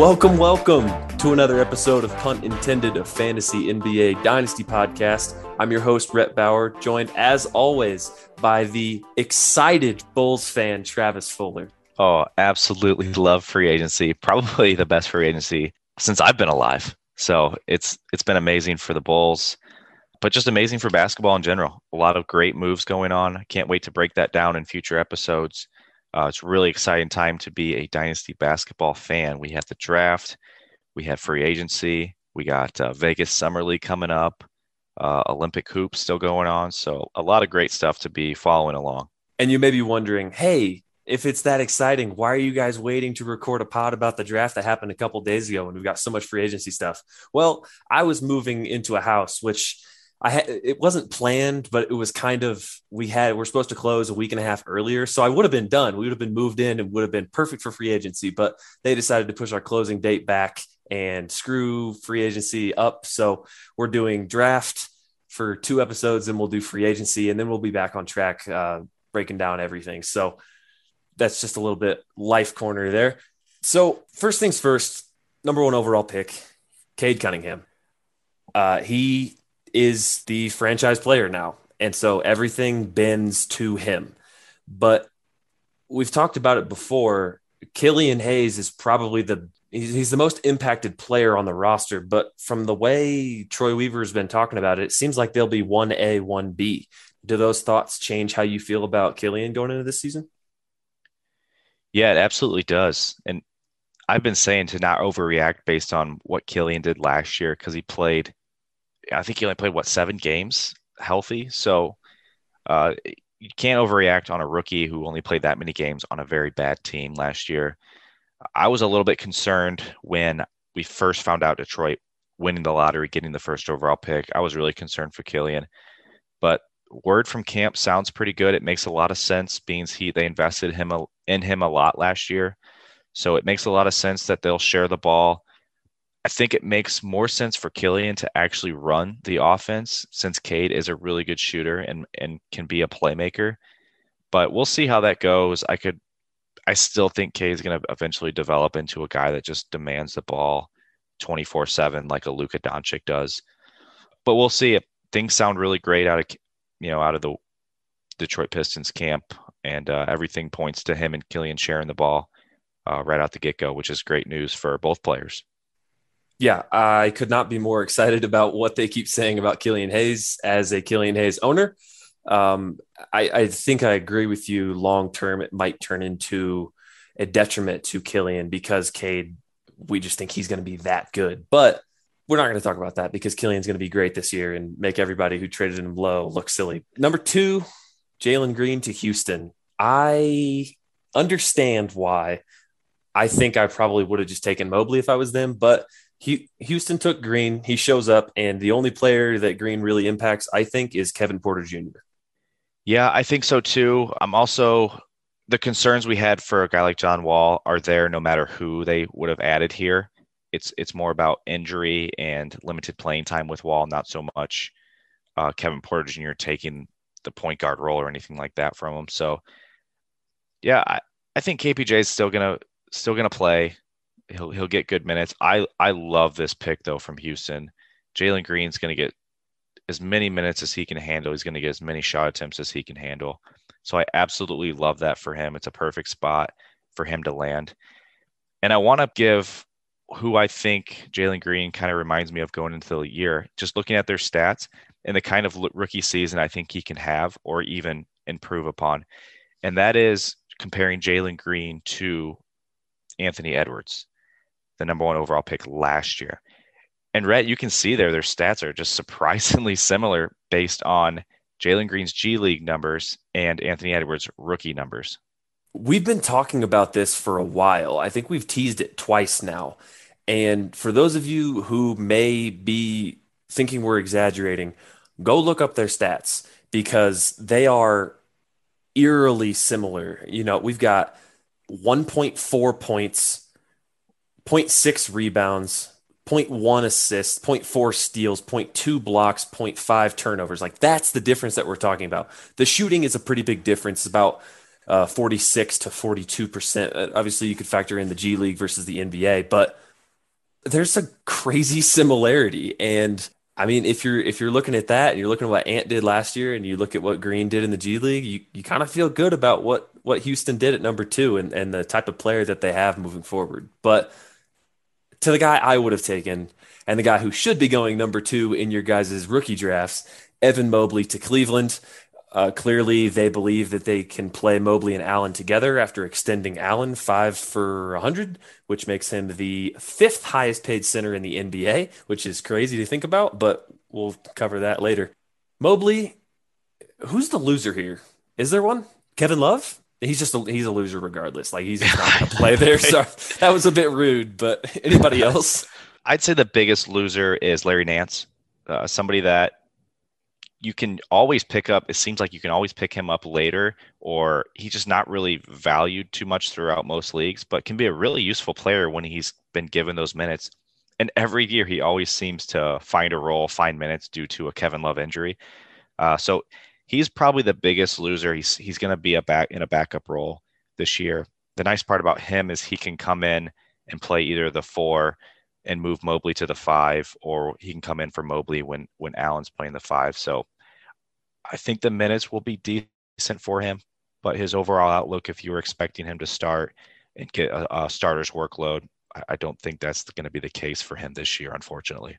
Welcome, welcome to another episode of Punt Intended, a fantasy NBA dynasty podcast. I'm your host, Rhett Bauer, joined as always by the excited Bulls fan, Travis Fuller. Oh, absolutely love free agency. Probably the best free agency since I've been alive. So it's it's been amazing for the Bulls, but just amazing for basketball in general. A lot of great moves going on. Can't wait to break that down in future episodes. Uh, it's a really exciting time to be a dynasty basketball fan. We have the draft, we have free agency, we got uh, Vegas Summer League coming up, uh, Olympic hoops still going on. So a lot of great stuff to be following along. And you may be wondering, hey, if it's that exciting, why are you guys waiting to record a pod about the draft that happened a couple days ago when we've got so much free agency stuff? Well, I was moving into a house, which I had, it wasn't planned, but it was kind of, we had, we're supposed to close a week and a half earlier. So I would have been done. We would have been moved in and would have been perfect for free agency, but they decided to push our closing date back and screw free agency up. So we're doing draft for two episodes and we'll do free agency and then we'll be back on track, uh, breaking down everything. So that's just a little bit life corner there. So first things first, number one overall pick, Cade Cunningham. Uh, he is the franchise player now. And so everything bends to him. But we've talked about it before. Killian Hayes is probably the he's, the most impacted player on the roster. But from the way Troy Weaver's been talking about it, it seems like they'll be one A, one B. Do those thoughts change how you feel about Killian going into this season? Yeah, it absolutely does. And I've been saying to not overreact based on what Killian did last year because he played I think he only played what seven games healthy. So uh, you can't overreact on a rookie who only played that many games on a very bad team last year. I was a little bit concerned when we first found out Detroit winning the lottery, getting the first overall pick. I was really concerned for Killian, but word from camp sounds pretty good. It makes a lot of sense, being he they invested him in him a lot last year, so it makes a lot of sense that they'll share the ball. I think it makes more sense for Killian to actually run the offense since Cade is a really good shooter and and can be a playmaker. But we'll see how that goes. I could I still think Cade is going to eventually develop into a guy that just demands the ball 24/7 like a Luka Doncic does. But we'll see. Things sound really great out of you know out of the Detroit Pistons camp, and uh, everything points to him and Killian sharing the ball uh, right out the get go, which is great news for both players yeah, I could not be more excited about what they keep saying about Killian Hayes as a Killian Hayes owner. Um, I, I, think I agree with you. Long term, it might turn into a detriment to Killian because Cade, we just think he's going to be that good. But we're not going to talk about that because Killian's going to be great this year and make everybody who traded him low look silly. Number two, Jalen Green to Houston. I understand why. I think I probably would have just taken Mobley if I was them, but Houston took Green. He shows up, and the only player that Green really impacts, I think, is Kevin Porter Jr. Yeah, I think so too. I'm also the concerns we had for a guy like John Wall are there no matter who they would have added here. It's it's more about injury and limited playing time with Wall, not so much uh, Kevin Porter Jr. taking the point guard role or anything like that from him. So, yeah, I, I think KPJ is still gonna still gonna play he'll he'll get good minutes. I I love this pick though from Houston. Jalen Green's going to get as many minutes as he can handle. He's going to get as many shot attempts as he can handle. So I absolutely love that for him. It's a perfect spot for him to land. And I want to give who I think Jalen Green kind of reminds me of going into the year. Just looking at their stats and the kind of rookie season I think he can have or even improve upon. And that is comparing Jalen Green to Anthony Edwards, the number one overall pick last year. And Rhett, you can see there their stats are just surprisingly similar based on Jalen Green's G League numbers and Anthony Edwards' rookie numbers. We've been talking about this for a while. I think we've teased it twice now. And for those of you who may be thinking we're exaggerating, go look up their stats because they are eerily similar. You know, we've got 1.4 points, 0.6 rebounds, 0.1 assists, 0.4 steals, 0.2 blocks, 0.5 turnovers. Like that's the difference that we're talking about. The shooting is a pretty big difference, about uh, 46 to 42 percent. Uh, obviously, you could factor in the G League versus the NBA, but there's a crazy similarity. And I mean, if you're if you're looking at that and you're looking at what Ant did last year, and you look at what Green did in the G League, you, you kind of feel good about what what Houston did at number two and and the type of player that they have moving forward. But to the guy I would have taken and the guy who should be going number two in your guys' rookie drafts, Evan Mobley to Cleveland. Uh, clearly, they believe that they can play Mobley and Allen together after extending Allen five for 100, which makes him the fifth highest paid center in the NBA, which is crazy to think about, but we'll cover that later. Mobley, who's the loser here? Is there one? Kevin Love? He's just a, he's a loser regardless. Like he's just not going to play there. So that was a bit rude. But anybody else? I'd say the biggest loser is Larry Nance, uh, somebody that you can always pick up. It seems like you can always pick him up later, or he's just not really valued too much throughout most leagues, but can be a really useful player when he's been given those minutes. And every year he always seems to find a role, find minutes due to a Kevin Love injury. Uh, so he's probably the biggest loser. He's he's going to be a back in a backup role this year. The nice part about him is he can come in and play either the four and move Mobley to the five, or he can come in for Mobley when when Allen's playing the five. So I think the minutes will be decent for him, but his overall outlook, if you were expecting him to start and get a, a starter's workload, I, I don't think that's going to be the case for him this year, unfortunately.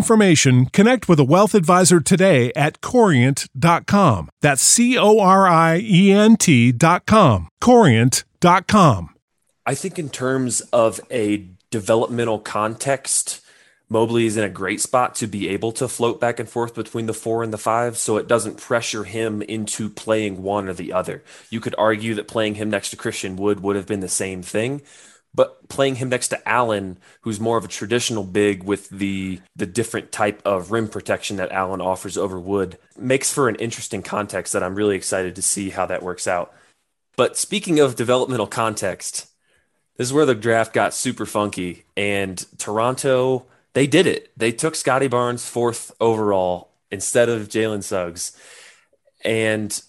information, connect with a wealth advisor today at corient.com. That's C O R I E N T.com. Corient.com. I think, in terms of a developmental context, Mobley is in a great spot to be able to float back and forth between the four and the five, so it doesn't pressure him into playing one or the other. You could argue that playing him next to Christian Wood would have been the same thing, but playing him next to Allen, who's more of a traditional big with the the different type of rim protection that Allen offers over Wood, makes for an interesting context that I'm really excited to see how that works out. But speaking of developmental context, this is where the draft got super funky. And Toronto, they did it. They took Scottie Barnes fourth overall instead of Jalen Suggs. And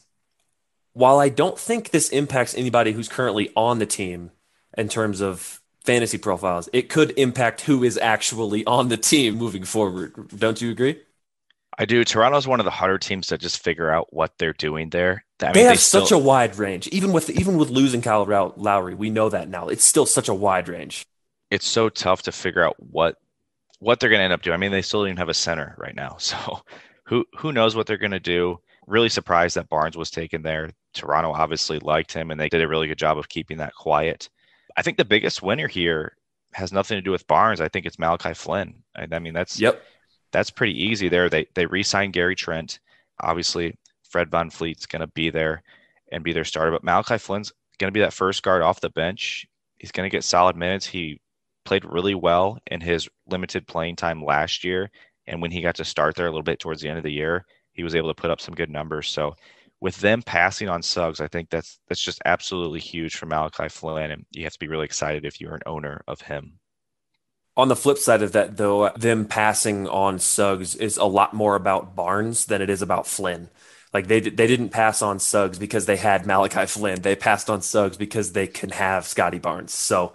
while I don't think this impacts anybody who's currently on the team in terms of fantasy profiles, it could impact who is actually on the team moving forward. Don't you agree? I do. Toronto's one of the harder teams to just figure out what they're doing there. I mean, they have they still, such a wide range. Even with even with losing Kyle Lowry, we know that now. It's still such a wide range. It's so tough to figure out what what they're going to end up doing. I mean, they still don't even have a center right now, so who who knows what they're going to do? Really surprised that Barnes was taken there. Toronto obviously liked him, and they did a really good job of keeping that quiet. I think the biggest winner here has nothing to do with Barnes. I think it's Malachi Flynn. I, I mean, that's yep that's pretty easy there. They they re-signed Gary Trent. Obviously, Fred Von VanVleet's going to be there. and be their starter. But Malachi Flynn's going to be that first guard off the bench. He's going to get solid minutes. He played really well in his limited playing time last year. And when he got to start there a little bit towards the end of the year, he was able to put up some good numbers. So with them passing on Suggs, I think that's that's just absolutely huge for Malachi Flynn. And you have to be really excited if you're an owner of him. On the flip side of that, though, them passing on Suggs is a lot more about Barnes than it is about Flynn. Like they they didn't pass on Suggs because they had Malachi Flynn. They passed on Suggs because they can have Scottie Barnes. So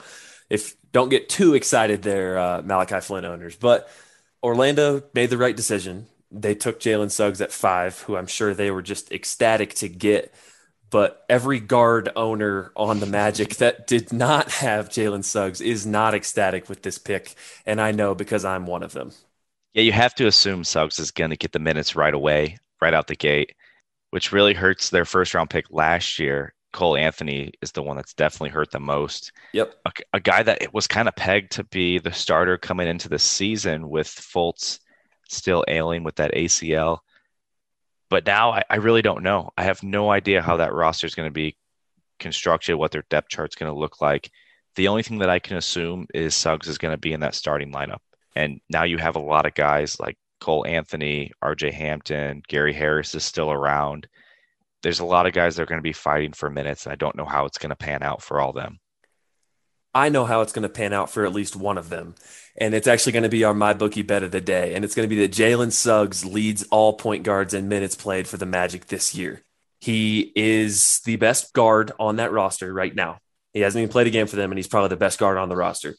if don't get too excited there, uh, Malachi Flynn owners. But Orlando made the right decision. They took Jalen Suggs at five, who I'm sure they were just ecstatic to get. But every guard owner on the Magic that did not have Jalen Suggs is not ecstatic with this pick. And I know because I'm one of them. Yeah, you have to assume Suggs is going to get the minutes right away, right out the gate, which really hurts their first round pick last year Cole Anthony is the one that's definitely hurt the most. Yep. A, a guy that was kind of pegged to be the starter coming into the season with Fultz still ailing with that ACL. But now I, I really don't know. I have no idea how that roster is going to be constructed, what their depth chart is going to look like. The only thing that I can assume is Suggs is going to be in that starting lineup. And now you have a lot of guys like Cole Anthony, RJ Hampton, Gary Harris is still around there's a lot of guys that are going to be fighting for minutes. And I don't know how it's going to pan out for all them. I know how it's going to pan out for at least one of them. And it's actually going to be our my bookie bet of the day. And it's going to be that Jalen Suggs leads all point guards in minutes played for the Magic this year. He is the best guard on that roster right now. He hasn't even played a game for them, and he's probably the best guard on the roster.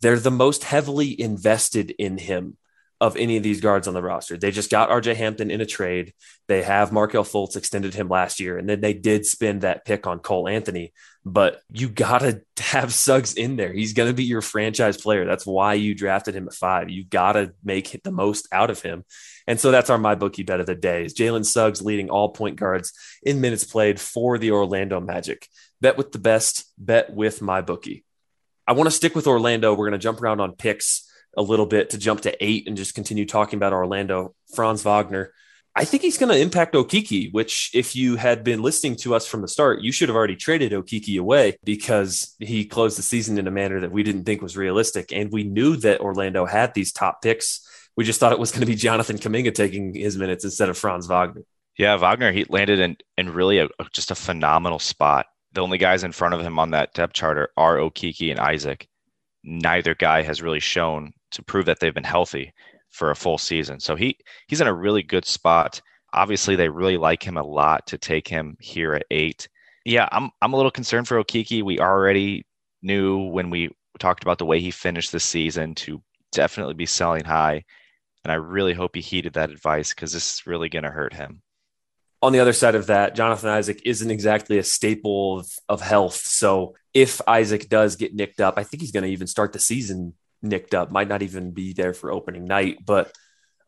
They're the most heavily invested in him of any of these guards on the roster. They just got RJ Hampton in a trade. They have Markelle Fultz extended him last year, and then they did spend that pick on Cole Anthony. But you got to have Suggs in there. He's to be your franchise player. That's why you drafted him at five. You got to make the most out of him. And so that's our my bookie bet of the day. Is Jalen Suggs leading all point guards in minutes played for the Orlando Magic. Bet with the best. Bet with my bookie. I want to stick with Orlando. We're to jump around on picks a little bit to jump to eight and just continue talking about Orlando. Franz Wagner. I think he's going to impact Okeke, which, if you had been listening to us from the start, you should have already traded Okeke away because he closed the season in a manner that we didn't think was realistic. And we knew that Orlando had these top picks. We just thought it was going to be Jonathan Kuminga taking his minutes instead of Franz Wagner. Yeah, Wagner, he landed in, in really a, just a phenomenal spot. The only guys in front of him on that depth chart are Okeke and Isaac. Neither guy has really shown to prove that they've been healthy for a full season. So he he's in a really good spot. Obviously, they really like him a lot to take him here at eight. Yeah, I'm I'm a little concerned for Okeke. We already knew when we talked about the way he finished the season to definitely be selling high. And I really hope he heeded that advice because this is really going to hurt him. On the other side of that, Jonathan Isaac isn't exactly a staple of, of health. So if Isaac does get nicked up, I think he's going to even start the season nicked up, might not even be there for opening night, but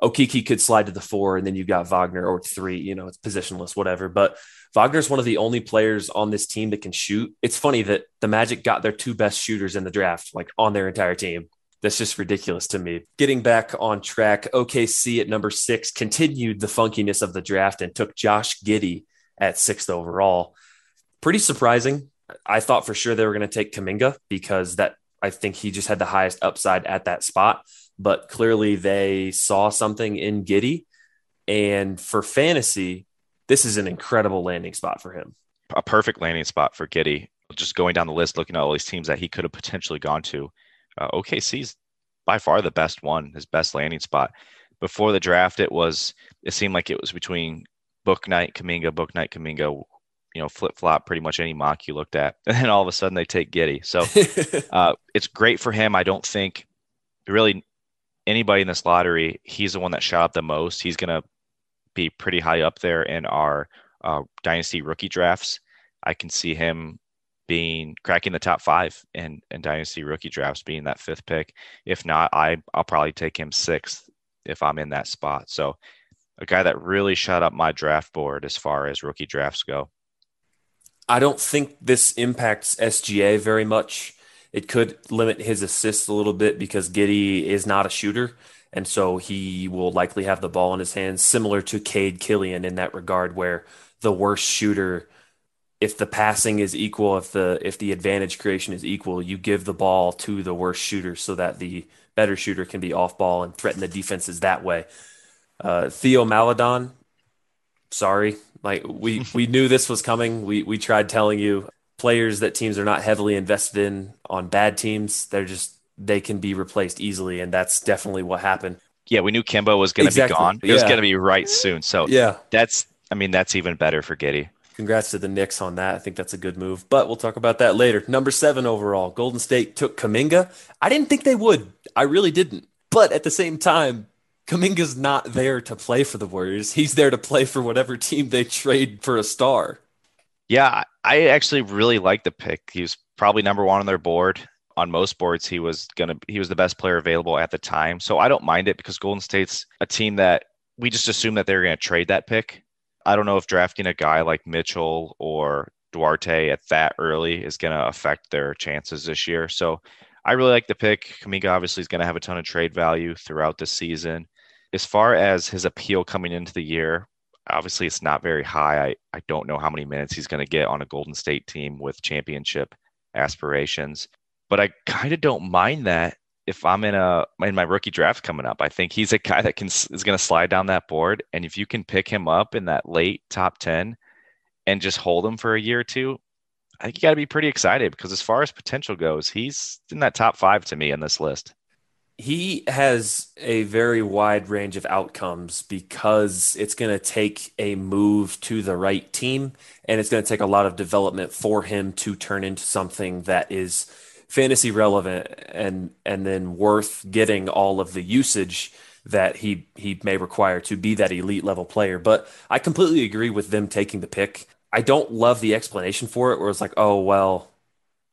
Okeke could slide to the four, and then you got Wagner or three. You know, it's positionless, whatever. But Wagner's one of the only players on this team that can shoot. It's funny that the Magic got their two best shooters in the draft, like on their entire team. That's just ridiculous to me. Getting back on track, OKC at number six continued the funkiness of the draft and took Josh Giddey at sixth overall. Pretty surprising. I thought for sure they were going to take Kuminga because that I think he just had the highest upside at that spot. But clearly, they saw something in Giddey. And for fantasy, this is an incredible landing spot for him. A perfect landing spot for Giddey. Just going down the list, looking at all these teams that he could have potentially gone to. Uh, OKC's by far the best one, his best landing spot. Before the draft, it was it seemed like it was between Bouknight, Kuminga, Bouknight, Kuminga, you know, flip flop pretty much any mock you looked at. And then all of a sudden they take Giddey. So uh, it's great for him. I don't think really anybody in this lottery, he's the one that shot up the most. He's going to be pretty high up there in our uh, dynasty rookie drafts. I can see him being cracking the top five in, in dynasty rookie drafts, being that fifth pick. If not, I I'll probably take him sixth if I'm in that spot. So a guy that really shot up my draft board as far as rookie drafts go. I don't think this impacts SGA very much. It could limit his assists a little bit because Giddey is not a shooter. And so he will likely have the ball in his hands, similar to Cade Killian in that regard, where the worst shooter if the passing is equal, if the if the advantage creation is equal, you give the ball to the worst shooter so that the better shooter can be off ball and threaten the defenses that way. Uh, Theo Maledon, sorry, like we we knew this was coming. We we tried telling you players that teams are not heavily invested in on bad teams. They're just they can be replaced easily, and that's definitely what happened. Yeah, we knew Kemba was going to Exactly. be gone. It was going to be right soon. So Yeah, that's, I mean, that's even better for Giddey. Congrats to the Knicks on that. I think that's a good move, but we'll talk about that later. Number seven overall, Golden State took Kuminga. I didn't think they would. I really didn't. But at the same time, Kuminga's not there to play for the Warriors. He's there to play for whatever team they trade for a star. Yeah, I actually really like the pick. He was probably number one on their board. On most boards, he was gonna he was the best player available at the time. So I don't mind it because Golden State's a team that we just assume that they're gonna trade that pick. I don't know if drafting a guy like Mitchell or Duarte at that early is gonna affect their chances this year. So I really like the pick. Kuminga obviously is gonna have a ton of trade value throughout the season. As far as his appeal coming into the year, obviously it's not very high. I, I don't know how many minutes he's going to get on a Golden State team with championship aspirations, but I kind of don't mind that if I'm in a in my rookie draft coming up. I think he's a guy that can is going to slide down that board, and if you can pick him up in that late top ten and just hold him for a year or two, I think you got to be pretty excited because as far as potential goes, he's in that top five to me in this list. He has a very wide range of outcomes because it's going to take a move to the right team and it's going to take a lot of development for him to turn into something that is fantasy relevant and and then worth getting all of the usage that he he may require to be that elite level player. But I completely agree with them taking the pick. I don't love the explanation for it where it's like, oh well,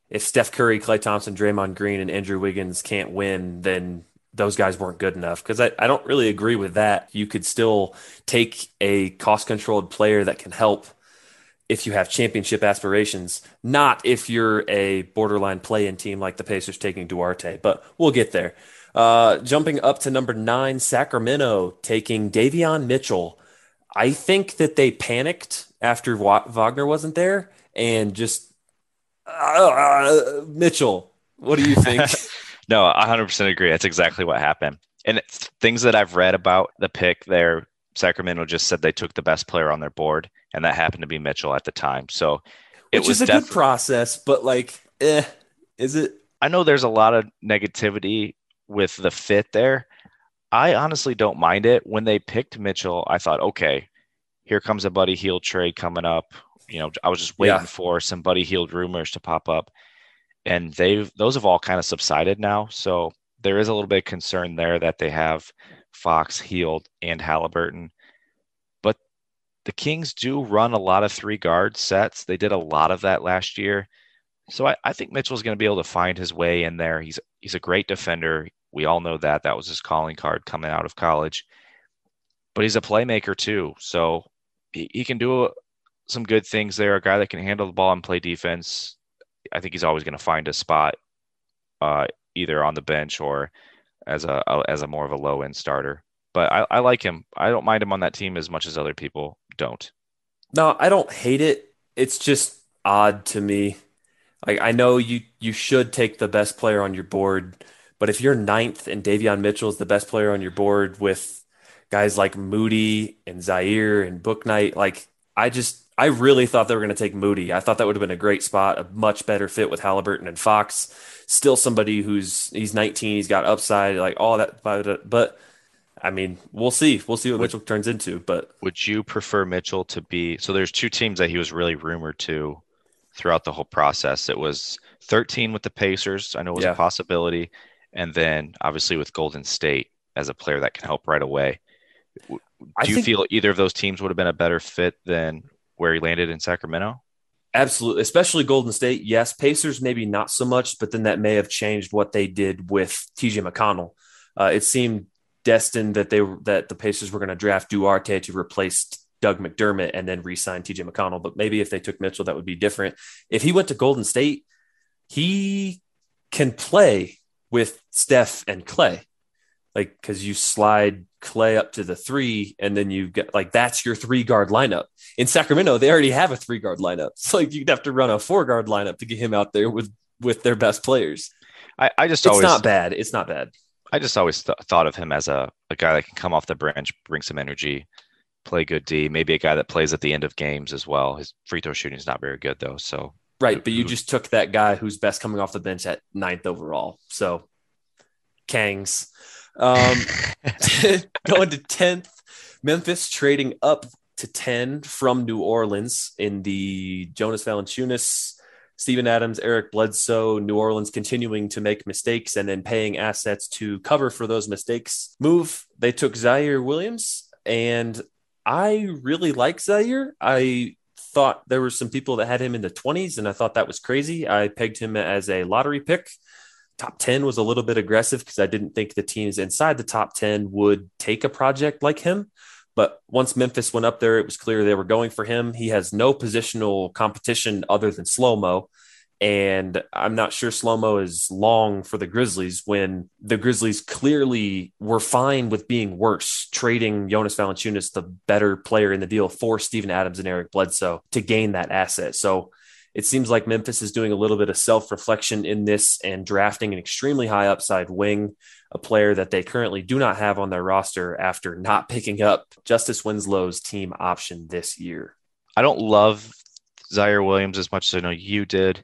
if Steph Curry, Klay Thompson, Draymond Green, and Andrew Wiggins can't win, then those guys weren't good enough. Because I, I don't really agree with that. You could still take a cost controlled player that can help if you have championship aspirations, not if you're a borderline play in team like the Pacers taking Duarte. But we'll get there. Uh, jumping up to number nine, Sacramento taking Davion Mitchell. I think that they panicked after Wa- Wagner wasn't there and just uh, Mitchell. What do you think? No, I 100% agree. That's exactly what happened. And it's things that I've read about the pick there, Sacramento just said they took the best player on their board, and that happened to be Mitchell at the time. So it Which was is a good process, but like, eh, is it? I know there's a lot of negativity with the fit there. I honestly don't mind it. When they picked Mitchell, I thought, okay, here comes a Buddy Hield trade coming up. You know, I was just waiting Yeah. for some Buddy Hield rumors to pop up, and they've those have all kind of subsided now. So there is a little bit of concern there that they have Fox, Hield, and Halliburton. But the Kings do run a lot of three guard sets. They did a lot of that last year. So I, I think Mitchell's going to be able to find his way in there. He's he's a great defender. We all know that. That was his calling card coming out of college. But he's a playmaker too. So he, he can do some good things there. A guy that can handle the ball and play defense. I think he's always going to find a spot uh, either on the bench or as a as a more of a low end starter. But I, I like him. I don't mind him on that team as much as other people don't. No, I don't hate it. It's just odd to me. Like I know you you should take the best player on your board, but if you're ninth and Davion Mitchell is the best player on your board with guys like Moody and Ziaire and Bouknight, like I just I really thought they were going to take Moody. I thought that would have been a great spot, a much better fit with Halliburton and Fox. Still somebody who's he's 19, he's got upside, like all that. But, but I mean, we'll see. We'll see what Mitchell turns into. But Would you prefer Mitchell to be? So there's two teams that he was really rumored to throughout the whole process. It was 13 with the Pacers. I know it was Yeah. a possibility, and then obviously with Golden State as a player that can help right away. W- I Do you think- feel either of those teams would have been a better fit than where he landed in Sacramento? Absolutely, especially Golden State. Yes, Pacers maybe not so much, but then that may have changed what they did with TJ McConnell. Uh, it seemed destined that they that the Pacers were going to draft Duarte to replace Doug McDermott and then re-sign TJ McConnell. But maybe if they took Mitchell, that would be different. If he went to Golden State, he can play with Steph and Klay. Like because you slide Klay up to the three, and then you get like that's your three guard lineup. In Sacramento, they already have a three guard lineup, so like you'd have to run a four guard lineup to get him out there with with their best players. I, I just It's always not bad. It's not bad. I just always th- thought of him as a, a guy that can come off the bench, bring some energy, play good D. Maybe a guy that plays at the end of games as well. His free throw shooting is not very good though. So Right, but you just took that guy who's best coming off the bench at ninth overall. So, Kangs. Um, going to 10th, Memphis trading up to 10 from New Orleans in the Jonas Valanciunas, Steven Adams, Eric Bledsoe, New Orleans continuing to make mistakes and then paying assets to cover for those mistakes. Move, they took Ziaire Williams, and I really like Ziaire. I thought there were some people that had him in the 20s, and I thought that was crazy. I pegged him as a lottery pick. Top 10 was a little bit aggressive because I didn't think the teams inside the top 10 would take a project like him. But once Memphis went up there, it was clear they were going for him. He has no positional competition other than slow mo. And I'm not sure slow mo is long for the Grizzlies when the Grizzlies clearly were fine with being worse, trading Jonas Valanciunas, the better player in the deal, for Steven Adams and Eric Bledsoe to gain that asset. So it seems like Memphis is doing a little bit of self reflection in this and drafting an extremely high upside wing, a player that they currently do not have on their roster after not picking up Justice Winslow's team option this year. I don't love Ziaire Williams as much as I know you did,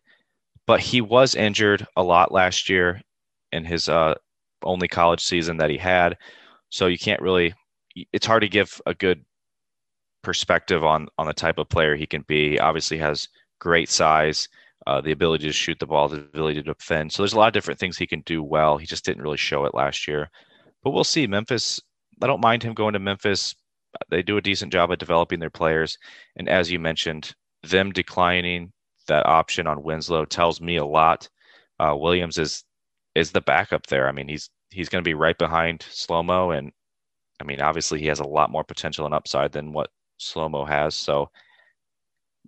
but he was injured a lot last year in his uh, only college season that he had. So you can't really. It's hard to give a good perspective on on the type of player he can be. Obviously has great size, uh, the ability to shoot the ball, the ability to defend. So there's a lot of different things he can do well. He just didn't really show it last year, but we'll see. Memphis. I don't mind him going to Memphis. They do a decent job at developing their players, and as you mentioned, them declining that option on Winslow tells me a lot. Uh, Williams is is the backup there. I mean, he's he's going to be right behind Slomo, and I mean, obviously, he has a lot more potential and upside than what Slomo has. So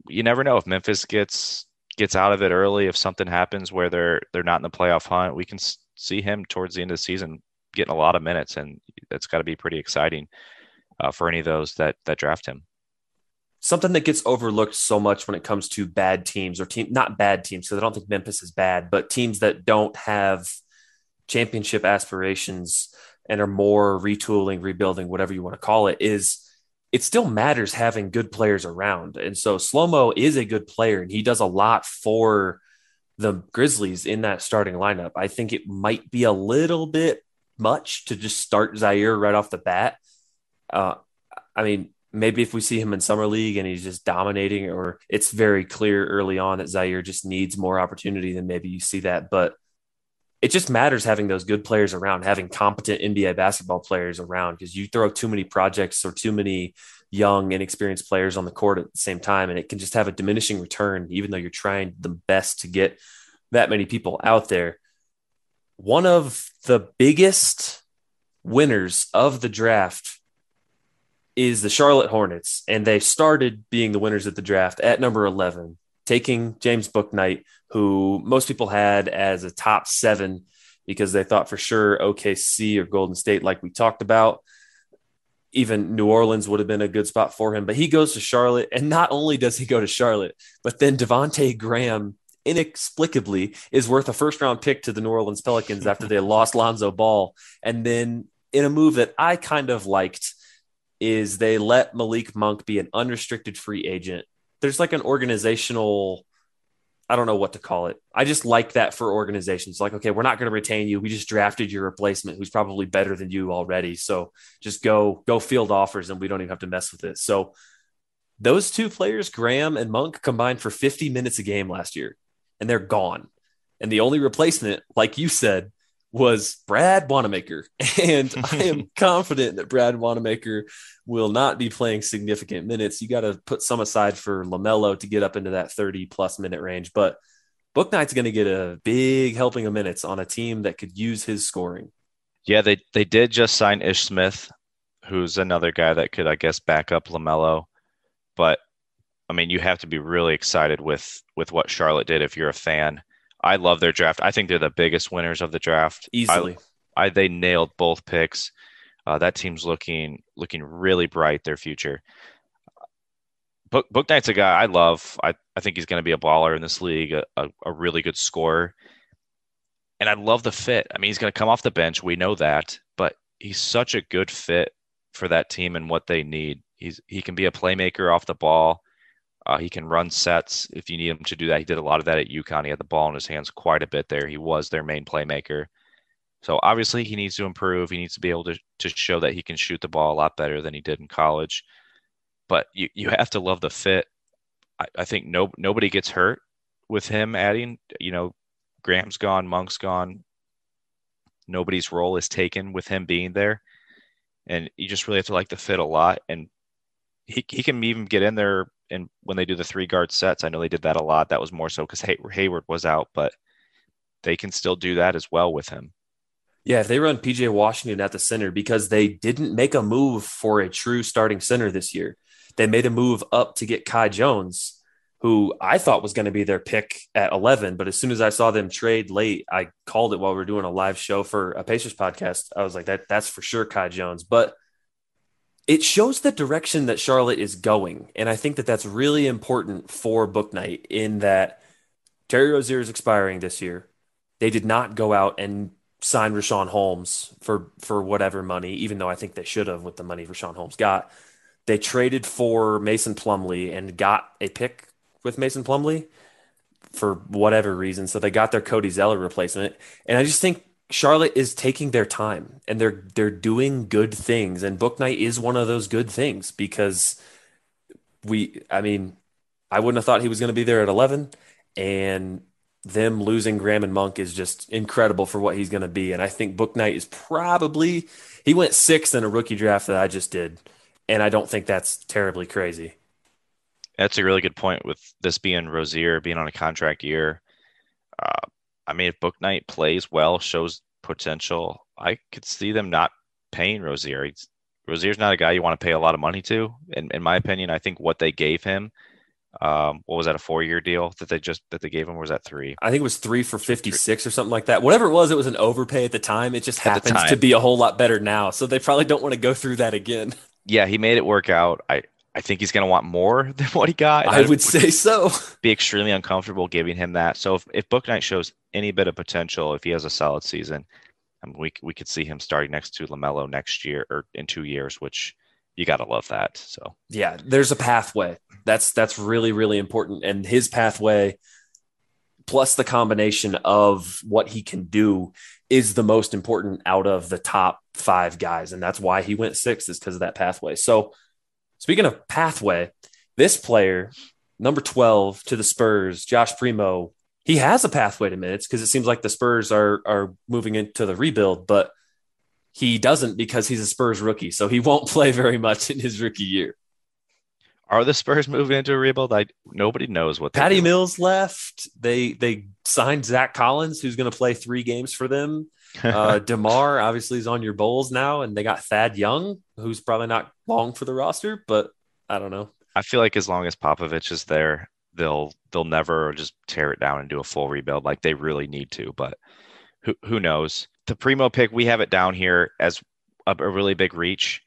you never know if Memphis gets gets out of it early. If something happens where they're they're not in the playoff hunt, we can see him towards the end of the season getting a lot of minutes, and that's got to be pretty exciting uh, for any of those that that draft him. something that gets overlooked so much when it comes to bad teams or team not bad teams because I don't think Memphis is bad, but teams that don't have championship aspirations and are more retooling, rebuilding, whatever you want to call it, is it still matters having good players around. And so Slomo is a good player and he does a lot for the Grizzlies in that starting lineup. I think it might be a little bit much to just start Ziaire right off the bat. Uh, I mean, maybe if we see him in summer league and he's just dominating, or it's very clear early on that Ziaire just needs more opportunity, then maybe you see that. But it just matters having those good players around, having competent NBA basketball players around, because you throw too many projects or too many young, inexperienced players on the court at the same time, and it can just have a diminishing return, even though you're trying the best to get that many people out there. One of the biggest winners of the draft is the Charlotte Hornets, and they started being the winners of the draft at number 11, taking James Bouknight, who most people had as a top seven because they thought for sure OKC or Golden State, like we talked about. Even New Orleans would have been a good spot for him, but he goes to Charlotte. And not only does he go to Charlotte, but then Devontae Graham inexplicably is worth a first round pick to the New Orleans Pelicans after they lost Lonzo Ball. And then in a move that I kind of liked, is they let Malik Monk be an unrestricted free agent. There's like an organizational, I don't know what to call it. I just like that for organizations. Like, okay, we're not going to retain you. We just drafted your replacement who's probably better than you already. So just go, go field offers and we don't even have to mess with it. So those two players, Graham and Monk, combined for 50 minutes a game last year and they're gone. And the only replacement, like you said, was Brad Wanamaker. And I am confident that Brad Wanamaker will not be playing significant minutes. You got to put some aside for LaMelo to get up into that 30 plus minute range. But Bouknight's going to get a big helping of minutes on a team that could use his scoring. Yeah, they they did just sign Ish Smith, who's another guy that could, I guess, back up Lamelo. But I mean, you have to be really excited with with what Charlotte did if you're a fan. I love their draft. I think they're the biggest winners of the draft. Easily. I, I, they nailed both picks. Uh, that team's looking looking really bright. Their future. Book Bouknight's a guy I love. I, I think he's going to be a baller in this league, a, a, a really good scorer. And I love the fit. I mean, he's going to come off the bench. We know that, but he's such a good fit for that team and what they need. He's he can be a playmaker off the ball. Uh, he can run sets if you need him to do that. He did a lot of that at UConn. He had the ball in his hands quite a bit there. He was their main playmaker. So obviously he needs to improve. He needs to be able to to show that he can shoot the ball a lot better than he did in college. But you, you have to love the fit. I, I think no nobody gets hurt with him adding. You know, Graham's gone, Monk's gone. Nobody's role is taken with him being there. And you just really have to like the fit a lot. And he, he can even get in there and when they do the three guard sets, I know they did that a lot. That was more so because Hay- Hayward was out, but they can still do that as well with him. Yeah, if they run PJ Washington at the center because they didn't make a move for a true starting center this year. They made a move up to get Kai Jones, who I thought was going to be their pick at 11. But as soon as I saw them trade late, I called it while we were doing a live show for a Pacers podcast. I was like, that that's for sure Kai Jones. But it shows the direction that Charlotte is going. And I think that that's really important for Bouknight in that Terry Rozier is expiring this year. They did not go out and sign Richaun Holmes for for whatever money, even though I think they should have with the money Richaun Holmes got. They traded for Mason Plumlee and got a pick with Mason Plumlee for whatever reason. So they got their Cody Zeller replacement. And I just think Charlotte is taking their time and they're they're doing good things. And Bouknight is one of those good things because we I mean, I wouldn't have thought he was going to be there at 11 and them losing Graham and Monk is just incredible for what he's going to be. And I think Bouknight is probably he went sixth in a rookie draft that I just did, and I don't think that's terribly crazy. That's a really good point with this being Rozier being on a contract year. Uh, I mean, if Bouknight plays well, shows potential, I could see them not paying Rozier. He's, Rozier's not a guy you want to pay a lot of money to. In, in my opinion, I think what they gave him um, what was that a four year deal that they just that they gave him? was that three? I think it was three for fifty six or something like that. Whatever it was, it was an overpay at the time. It just happens to be a whole lot better now, so they probably don't want to go through that again. Yeah, he made it work out. I I think he's going to want more than what he got. I, would, would say so. Be extremely uncomfortable giving him that. So if if Bouknight shows any bit of potential, if he has a solid season, I mean, we we could see him starting next to Lamelo next year or in two years, which you got to love that. So yeah, there's a pathway. That's that's really really important, and his pathway plus the combination of what he can do is the most important out of the top five guys, and that's why he went sixth is because of that pathway. So speaking of pathway, this player number twelve to the Spurs, Josh Primo. He has a pathway to minutes because it seems like the Spurs are are moving into the rebuild, but he doesn't because he's a Spurs rookie, so he won't play very much in his rookie year. Are the Spurs moving into a rebuild? I nobody knows what. Patty Mills left. They they signed Zach Collins, who's going to play three games for them. Uh, Demar obviously is on your Bulls now, and they got Thad Young, who's probably not long for the roster, but I don't know. I feel like as long as Popovich is there, they'll they'll never just tear it down and do a full rebuild like they really need to. But who who knows? the primo pick, we have it down here as a, a really big reach.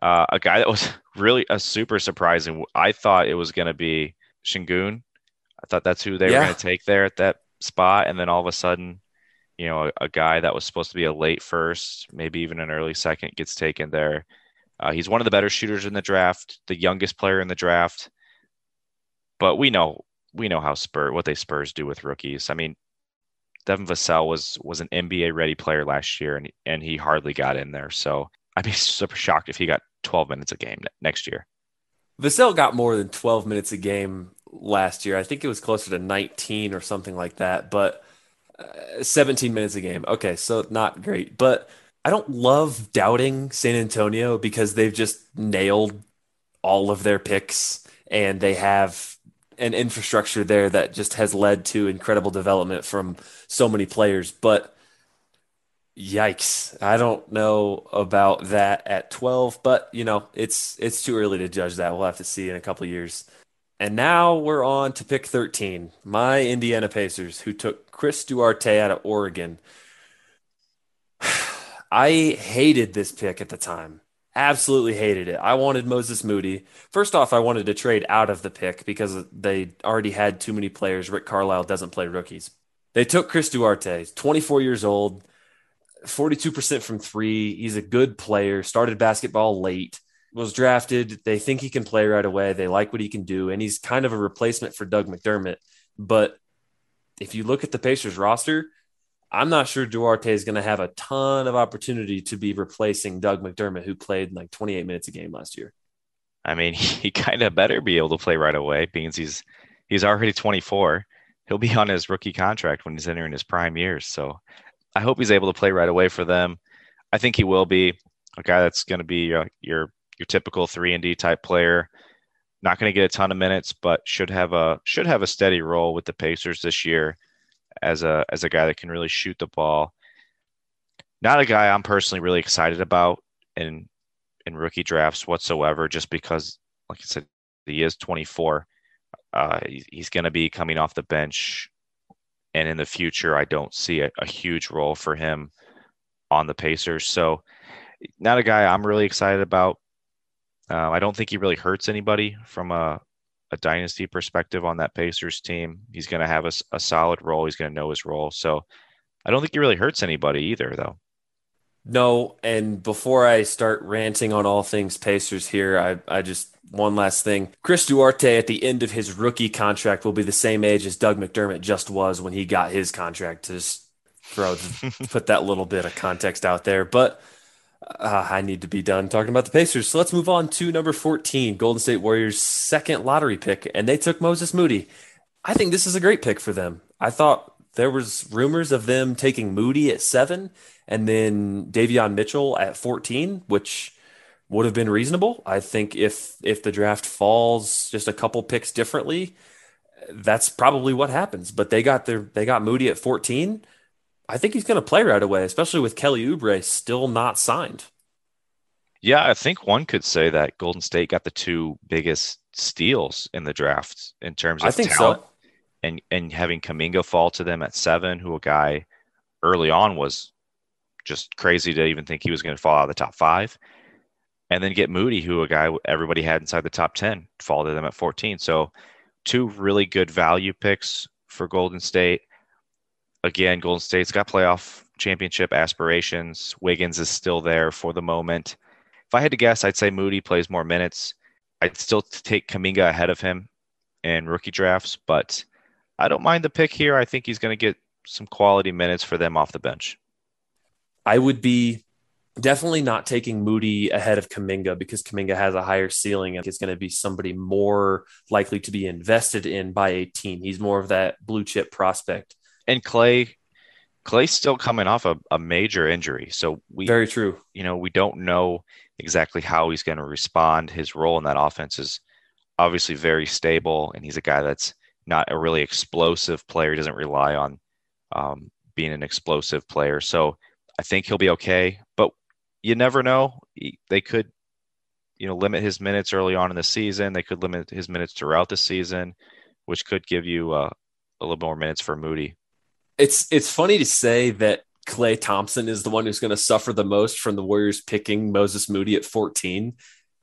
Uh, a guy that was really a super surprising. I thought it was going to be Sengun. I thought that's who they yeah. were going to take there at that spot, and then all of a sudden, you know, a, a, guy that was supposed to be a late first, maybe even an early second, gets taken there. Uh, he's one of the better shooters in the draft, the youngest player in the draft. But we know we know how Spur what they Spurs do with rookies. I mean, Devin Vassell was was an NBA ready player last year, and and he hardly got in there. So I'd be super shocked if he got 12 minutes a game next year. Vassell got more than 12 minutes a game last year. I think it was closer to 19 or something like that, but uh, 17 minutes a game. Okay, so not great, but I don't love doubting San Antonio because they've just nailed all of their picks and they have an infrastructure there that just has led to incredible development from so many players. But yikes, I don't know about that at 12, but you know, it's it's too early to judge that. We'll have to see in a couple years. And now we're on to pick 13. My Indiana Pacers, who took Chris Duarte out of Oregon. I hated this pick at the time. Absolutely hated it. I wanted Moses Moody. First off, I wanted to trade out of the pick because they already had too many players. Rick Carlisle doesn't play rookies. They took Chris Duarte, 24 years old, 42% from three. He's a good player, started basketball late, was drafted. They think he can play right away. They like what he can do. And he's kind of a replacement for Doug McDermott. But if you look at the Pacers roster, I'm not sure Duarte is going to have a ton of opportunity to be replacing Doug McDermott, who played like 28 minutes a game last year. I mean, he kind of better be able to play right away because he's he's already 24. He'll be on his rookie contract when he's entering his prime years. So I hope he's able to play right away for them. I think he will be a guy that's going to be your your, your typical three and D type player. Not going to get a ton of minutes, but should have a should have a steady role with the Pacers this year as a as a guy that can really shoot the ball. Not a guy I'm personally really excited about in in rookie drafts whatsoever, just because, like I said, he is 24. Uh, he's going to be coming off the bench, and in the future, I don't see a, a huge role for him on the Pacers. So, not a guy I'm really excited about. Uh, I don't think he really hurts anybody from a a dynasty perspective on that Pacers team. He's going to have a, a solid role. He's going to know his role. So I don't think he really hurts anybody either, though. No, and before I start ranting on all things Pacers here, I, I just one last thing. Chris Duarte at the end of his rookie contract will be the same age as Doug McDermott just was when he got his contract. To just throw put that little bit of context out there, but uh, I need to be done talking about the Pacers. So let's move on to number 14, Golden State Warriors' second lottery pick, and they took Moses Moody. I think this is a great pick for them. I thought there was rumors of them taking Moody at seven and then Davion Mitchell at 14, which would have been reasonable. I think if if the draft falls just a couple picks differently, that's probably what happens. But they got their they got Moody at 14. I think he's going to play right away, especially with Kelly Oubre still not signed. Yeah, I think one could say that Golden State got the two biggest steals in the draft in terms of I think talent. so. And and having Kuminga fall to them at seven, who a guy early on was just crazy to even think he was going to fall out of the top five. And then get Moody, who a guy everybody had inside the top 10, fall to them at 14. So two really good value picks for Golden State again, Golden State's got playoff championship aspirations. Wiggins is still there for the moment. If I had to guess, I'd say Moody plays more minutes. I'd still take Kuminga ahead of him in rookie drafts, but I don't mind the pick here. I think he's going to get some quality minutes for them off the bench. I would be definitely not taking Moody ahead of Kuminga because Kuminga has a higher ceiling and is going to be somebody more likely to be invested in by a team. He's more of that blue chip prospect and Klay Klay's still coming off a, a major injury. So we very true. You know, we don't know exactly how he's going to respond. His role in that offense is obviously very stable, and he's a guy that's not a really explosive player. He doesn't rely on um, being an explosive player. So I think he'll be okay. But you never know. They could, you know, limit his minutes early on in the season. They could limit his minutes throughout the season, which could give you uh, a little more minutes for Moody it's it's funny to say that Klay Thompson is the one who's going to suffer the most from the Warriors picking Moses Moody at 14,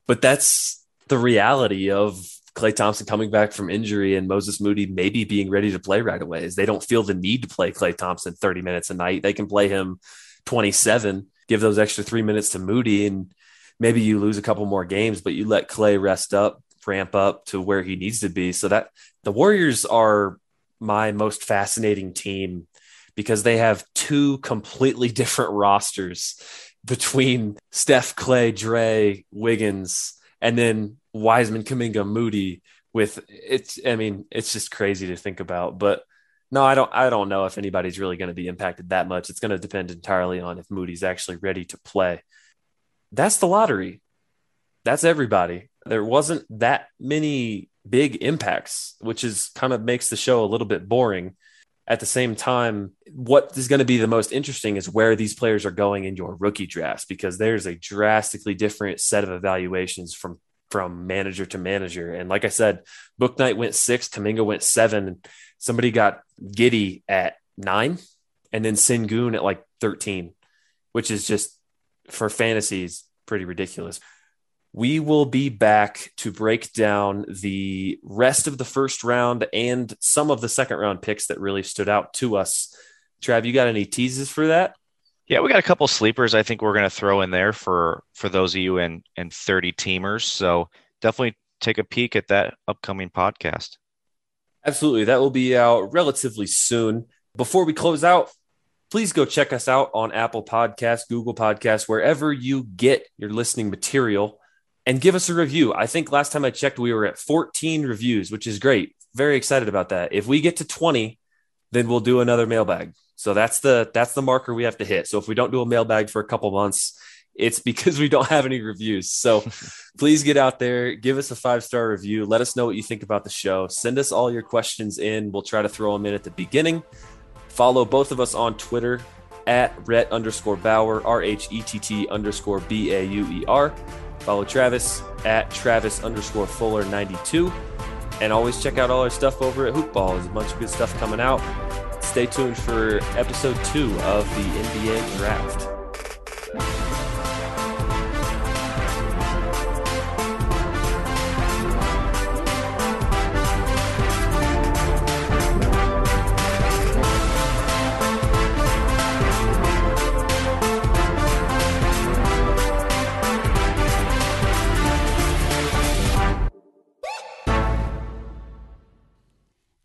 but that's the reality of Klay Thompson coming back from injury and Moses Moody maybe being ready to play right away. Is they don't feel the need to play Klay Thompson 30 minutes a night. They can play him 27, give those extra three minutes to Moody, and maybe you lose a couple more games, but you let Klay rest up, ramp up to where he needs to be. So that the Warriors are my most fascinating team because they have two completely different rosters between Steph, Klay, Dray, Wiggins, and then Wiseman, Kuminga, Moody. With it's, I mean, it's just crazy to think about. But no, I don't. I don't know if anybody's really going to be impacted that much. It's going to depend entirely on if Moody's actually ready to play. That's the lottery. That's everybody. There wasn't that many big impacts, which is kind of makes the show a little bit boring. At the same time, what is going to be the most interesting is where these players are going in your rookie drafts because there's a drastically different set of evaluations from from manager to manager. And like I said, Bouknight went six, Kuminga went seven. Somebody got Giddey at nine, and then Sengun at like 13, which is just for fantasies pretty ridiculous. We will be back to break down the rest of the first round and some of the second round picks that really stood out to us. Trav, you got any teases for that? Yeah, we got a couple sleepers. I think we're going to throw in there for for those of you in in thirty teamers. So definitely take a peek at that upcoming podcast. Absolutely, that will be out relatively soon. Before we close out, please go check us out on Apple Podcasts, Google Podcasts, wherever you get your listening material, and give us a review. I think last time I checked, we were at 14 reviews, which is great. Very excited about that. If we get to 20, then we'll do another mailbag. So that's the that's the marker we have to hit. So if we don't do a mailbag for a couple months, it's because we don't have any reviews. So please get out there, give us a five star review. Let us know what you think about the show. Send us all your questions in. We'll try to throw them in at the beginning. Follow both of us on Twitter at Rhett underscore Bauer, R H E T T underscore B A U E R. Follow Travis at Travis underscore Fuller 92. And always check out all our stuff over at Hoopball. There's a bunch of good stuff coming out stay tuned for episode two of the NBA draft.